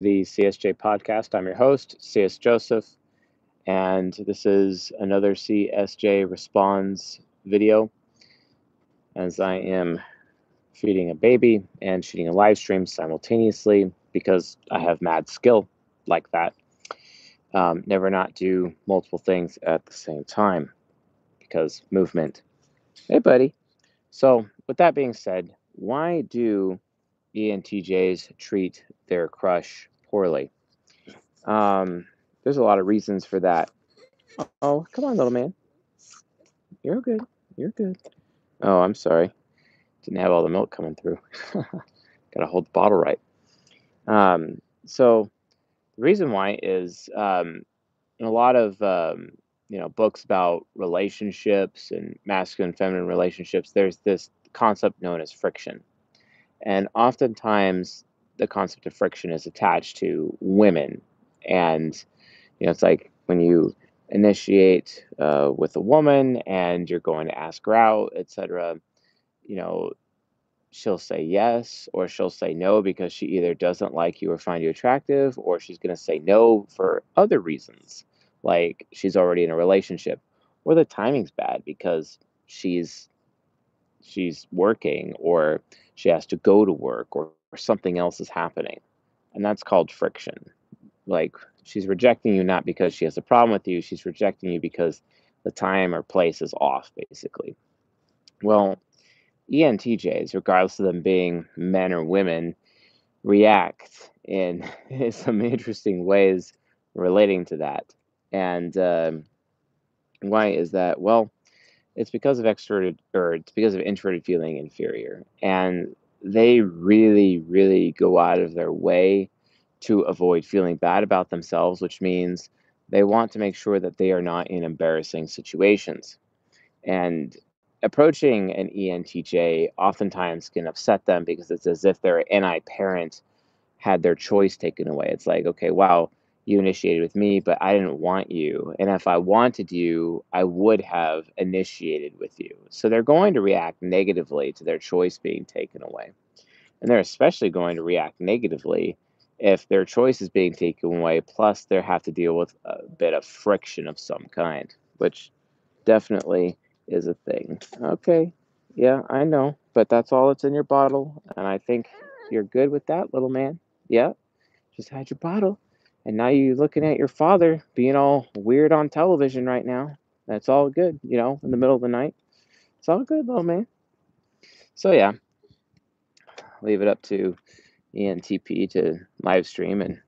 the CSJ podcast. I'm your host, CS Joseph, and this is another CSJ Responds video as I am feeding a baby and shooting a live stream simultaneously because I have mad skill like that. Um, never not do multiple things at the same time because movement. Hey, buddy. So, with that being said, why do ENTJs treat their crush poorly? Um, there's a lot of reasons for that. Oh, come on, little man. You're good. You're good. Oh, I'm sorry. Didn't have all the milk coming through. Got to hold the bottle right. Um, so the reason why is um, in a lot of um, you know books about relationships and masculine feminine relationships, there's this concept known as friction, and oftentimes the concept of friction is attached to women, and you know it's like when you initiate uh, with a woman and you're going to ask her out, etc. You know, she'll say yes or she'll say no because she either doesn't like you or find you attractive or she's going to say no for other reasons like she's already in a relationship or the timing's bad because she's she's working or she has to go to work or, or something else is happening and that's called friction like she's rejecting you not because she has a problem with you she's rejecting you because the time or place is off basically well ENTJs, regardless of them being men or women, react in, some interesting ways relating to that. And um, why is that? Well, it's because of extroverted, or it's because of introverted feeling inferior, and they really, really go out of their way to avoid feeling bad about themselves, which means they want to make sure that they are not in embarrassing situations. And approaching an ENTJ oftentimes can upset them because it's as if their NI parent had their choice taken away. It's like, okay, wow, you initiated with me, but I didn't want you. And if I wanted you, I would have initiated with you. So they're going to react negatively to their choice being taken away. And they're especially going to react negatively if their choice is being taken away, plus they have to deal with a bit of friction of some kind, which definitely is a thing. Okay. Yeah, I know. But that's all that's in your bottle. And I think you're good with that, little man. Yeah. Just had your bottle. And now you're looking at your father being all weird on television right now. That's all good, you know, in the middle of the night. It's all good, little man. So, yeah, leave it up to ENTP to live stream and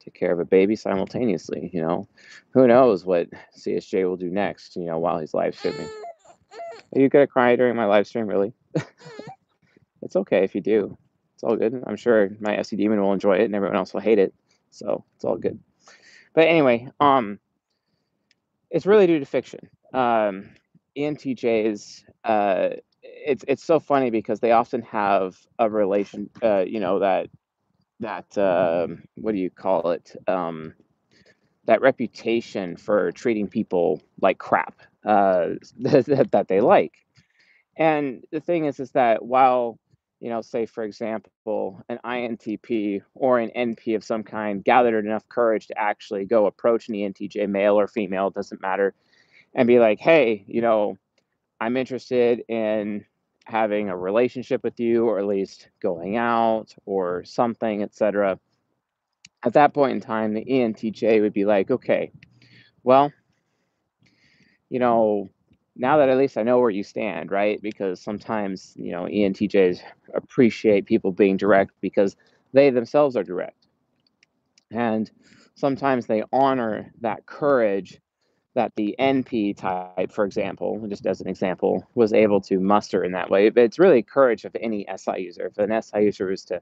take care of a baby simultaneously. You know, who knows what CSJ will do next, you know, while he's live streaming. Are you gonna cry during my live stream? Really? it's okay if you do. It's all good. I'm sure my SE demon will enjoy it, and everyone else will hate it. So it's all good. But anyway, um, it's really due to friction. Um, ENTJs, uh, it's it's so funny because they often have a relation, uh, you know that that uh, what do you call it? Um, that reputation for treating people like crap uh, that they like. And the thing is, is that while you know, say for example, an INTP or an NP of some kind gathered enough courage to actually go approach an ENTJ, male or female, doesn't matter, and be like, hey, you know, I'm interested in having a relationship with you, or at least going out or something, etc. At that point in time, the ENTJ would be like, okay, well, you know, now that at least I know where you stand, right? Because sometimes, you know, ENTJs appreciate people being direct because they themselves are direct. And sometimes they honor that courage that the NP type, for example, just as an example, was able to muster in that way. But it's really courage of any SI user. If an SI user was to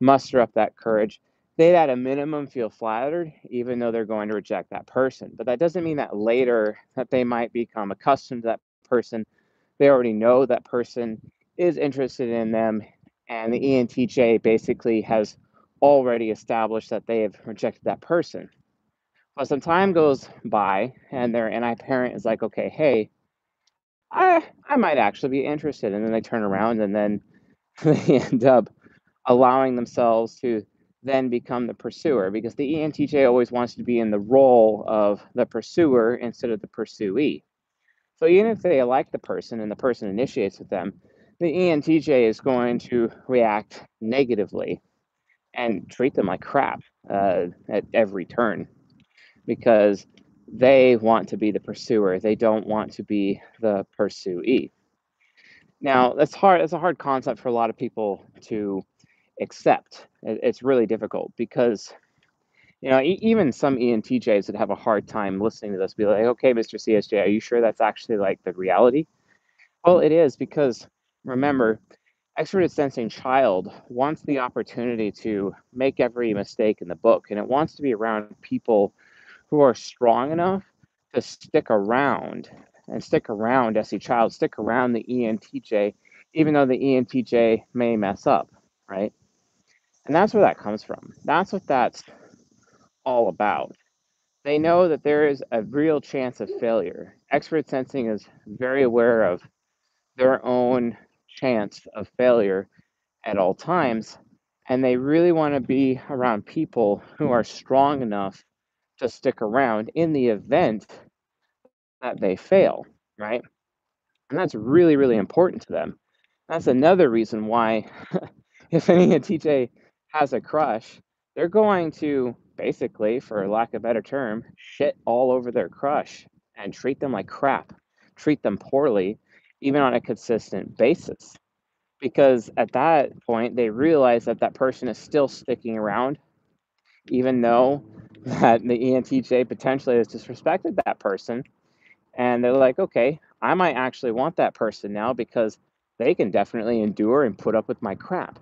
muster up that courage, they'd at a minimum feel flattered, even though they're going to reject that person. But that doesn't mean that later that they might become accustomed to that person. They already know that person is interested in them, and the ENTJ basically has already established that they have rejected that person. But some time goes by, and their NI parent is like, okay, hey, I I might actually be interested, and then they turn around, and then they end up allowing themselves to then become the pursuer because the ENTJ always wants to be in the role of the pursuer instead of the pursuee. So even if they like the person and the person initiates with them, the ENTJ is going to react negatively and treat them like crap uh, at every turn because they want to be the pursuer. They don't want to be the pursuee. Now, that's hard. That's a hard concept for a lot of people to accept. It's really difficult because, you know, even some ENTJs would have a hard time listening to this. Be like, okay, Mr. CSJ, are you sure that's actually like the reality? Well, it is because remember, extroverted sensing child wants the opportunity to make every mistake in the book, and it wants to be around people who are strong enough to stick around and stick around SE Child, stick around the ENTJ, even though the ENTJ may mess up, right? And that's where that comes from. That's what that's all about. They know that there is a real chance of failure. Extrovert sensing is very aware of their own chance of failure at all times. And they really want to be around people who are strong enough to stick around in the event that they fail, right? And that's really, really important to them. That's another reason why, if any ENTJ has a crush, they're going to basically, for lack of a better term, shit all over their crush and treat them like crap, treat them poorly, even on a consistent basis. Because at that point, they realize that that person is still sticking around, even though that the ENTJ potentially has disrespected that person and they're like, okay, I might actually want that person now because they can definitely endure and put up with my crap.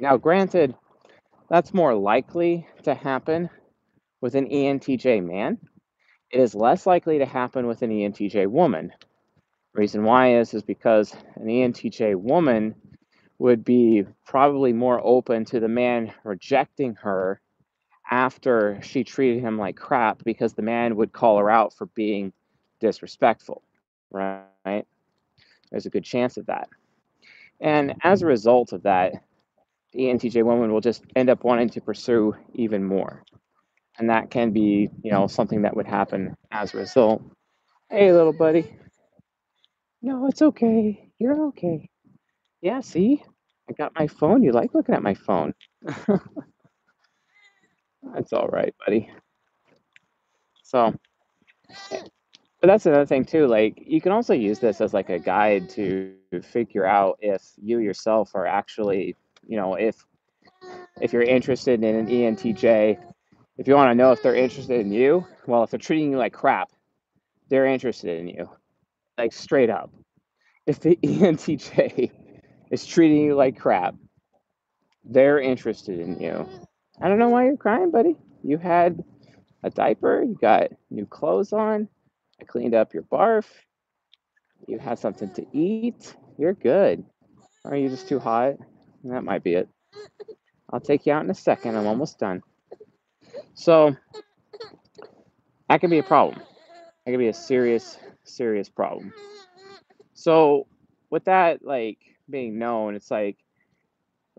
Now, granted, that's more likely to happen with an ENTJ man. It is less likely to happen with an ENTJ woman. Reason why is is because an ENTJ woman would be probably more open to the man rejecting her after she treated him like crap because the man would call her out for being disrespectful, right? There's a good chance of that. And as a result of that, the ENTJ woman will just end up wanting to pursue even more. And that can be, you know, something that would happen as a result. Hey, little buddy. No, it's okay. You're okay. Yeah, see? I got my phone. You like looking at my phone. That's all right, buddy. So, but that's another thing too. Like you can also use this as like a guide to figure out if you yourself are actually, you know, if if you're interested in an ENTJ, if you want to know if they're interested in you, well, if they're treating you like crap, they're interested in you. Like straight up. If the ENTJ is treating you like crap, they're interested in you. I don't know why you're crying, buddy. You had a diaper, you got new clothes on, I cleaned up your barf. You had something to eat. You're good. Are you just too hot? That might be it. I'll take you out in a second. I'm almost done. So, that could be a problem. That could be a serious, serious problem. So, with that, like, being known, it's like,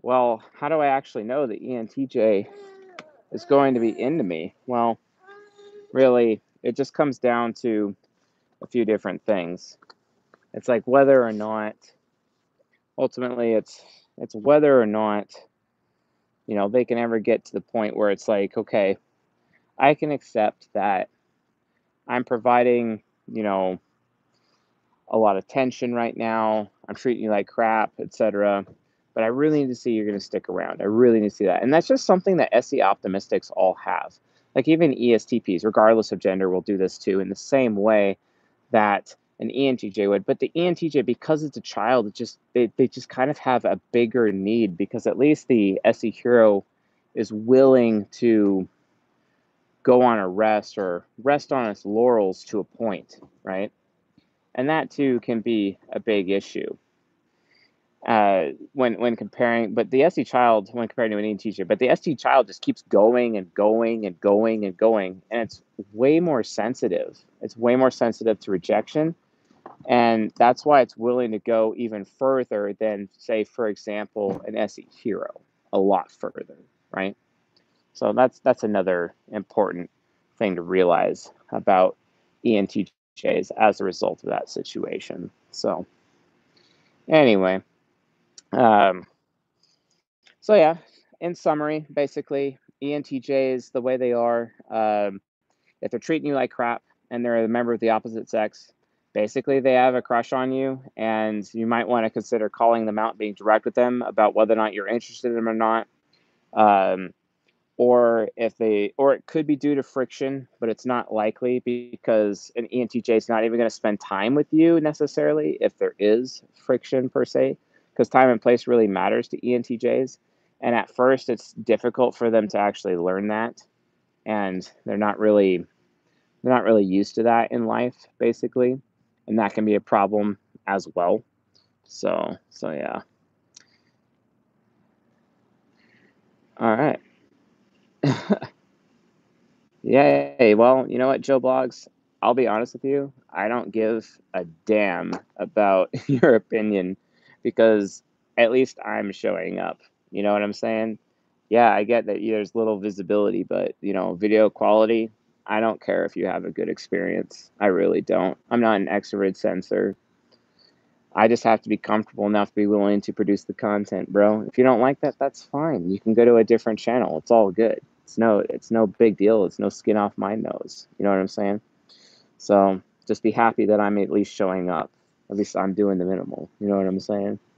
well, how do I actually know that ENTJ is going to be into me? Well, really, it just comes down to a few different things. It's like whether or not ultimately it's it's whether or not you know they can ever get to the point where it's like okay i can accept that i'm providing you know a lot of tension right now. I'm treating you like crap etc but i really need to see you're going to stick around. I really need to see that. And that's just something that se optimistics all have. Like even ESTPs, regardless of gender, will do this too in the same way that an ENTJ would. But the ENTJ, because it's a child, it just they, they just kind of have a bigger need because at least the SE hero is willing to go on a rest or rest on its laurels to a point, right? And that too can be a big issue uh, when when comparing, but the SE child when comparing to an ENTJ, but the SE child just keeps going and going and going and going, and it's way more sensitive. It's way more sensitive to rejection, and that's why it's willing to go even further than, say, for example, an SE hero, a lot further. right? So that's that's another important thing to realize about ENTJs as a result of that situation. So anyway, um, so yeah, in summary, basically, ENTJs, the way they are, um, if they're treating you like crap and they're a member of the opposite sex, basically they have a crush on you, and you might want to consider calling them out, being direct with them about whether or not you're interested in them or not. Um, or if they, or it could be due to friction, but it's not likely because an ENTJ is not even going to spend time with you necessarily if there is friction per se, because time and place really matters to ENTJs. And at first, it's difficult for them to actually learn that, and they're not really they're not really used to that in life, basically, and that can be a problem as well. So, so yeah. All right. Yay. Well, you know what, Joe Blogs? I'll be honest with you. I don't give a damn about your opinion because at least I'm showing up. You know what I'm saying? Yeah, I get that there's little visibility, but you know, video quality, I don't care if you have a good experience. I really don't. I'm not an extrovert sensor. I just have to be comfortable enough to be willing to produce the content, bro. If you don't like that, that's fine. You can go to a different channel. It's all good. It's no it's no big deal. It's no skin off my nose. You know what I'm saying? So just be happy that I'm at least showing up. At least I'm doing the minimal. You know what I'm saying?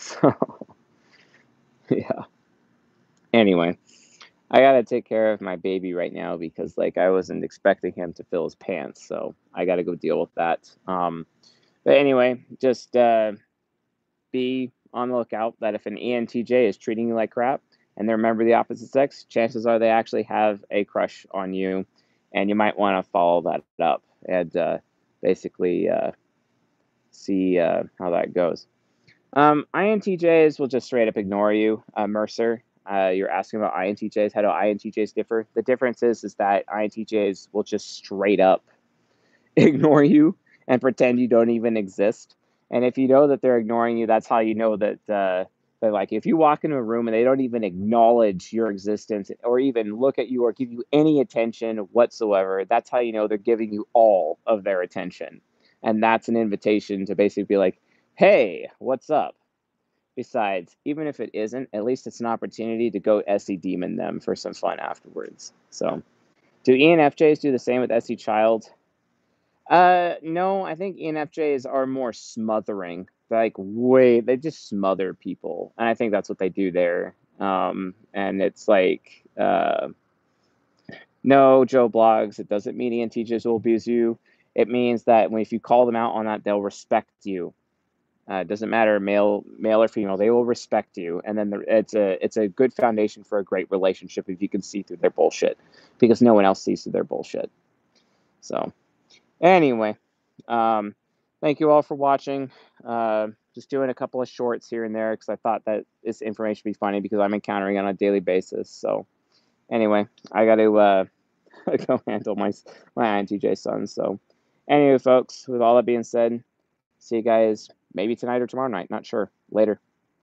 So yeah. Anyway, I gotta take care of my baby right now because like I wasn't expecting him to fill his pants, so I gotta go deal with that. Um, but anyway, just uh, be on the lookout that if an ENTJ is treating you like crap and they're a member of the opposite sex, chances are they actually have a crush on you, and you might want to follow that up and uh, basically uh, see uh, how that goes. Um, INTJs will just straight up ignore you, uh, Mercer. Uh, you're asking about INTJs. How do INTJs differ? The difference is, is that INTJs will just straight up ignore you and pretend you don't even exist. And if you know that they're ignoring you, that's how you know that uh, that like if you walk into a room and they don't even acknowledge your existence or even look at you or give you any attention whatsoever, that's how you know they're giving you all of their attention. And that's an invitation to basically be like, hey, what's up? Besides, even if it isn't, at least it's an opportunity to go SE demon them for some fun afterwards. So, do ENFJs do the same with SE child? Uh, no, I think ENFJs are more smothering. Like, way, they just smother people. And I think that's what they do there. Um, and it's like, uh, no, Joe blogs, it doesn't mean ENTJs will abuse you. It means that when, if you call them out on that, they'll respect you. Uh, it doesn't matter male, male or female. They will respect you, and then the, it's a it's a good foundation for a great relationship if you can see through their bullshit, because no one else sees through their bullshit. So, anyway, um, thank you all for watching. Uh, just doing a couple of shorts here and there because I thought that this information would be funny because I'm encountering it on a daily basis. So, anyway, I got to uh, go handle my my INTJ son. So, anyway, folks, with all that being said, see you guys maybe tonight or tomorrow night. Not sure. Later.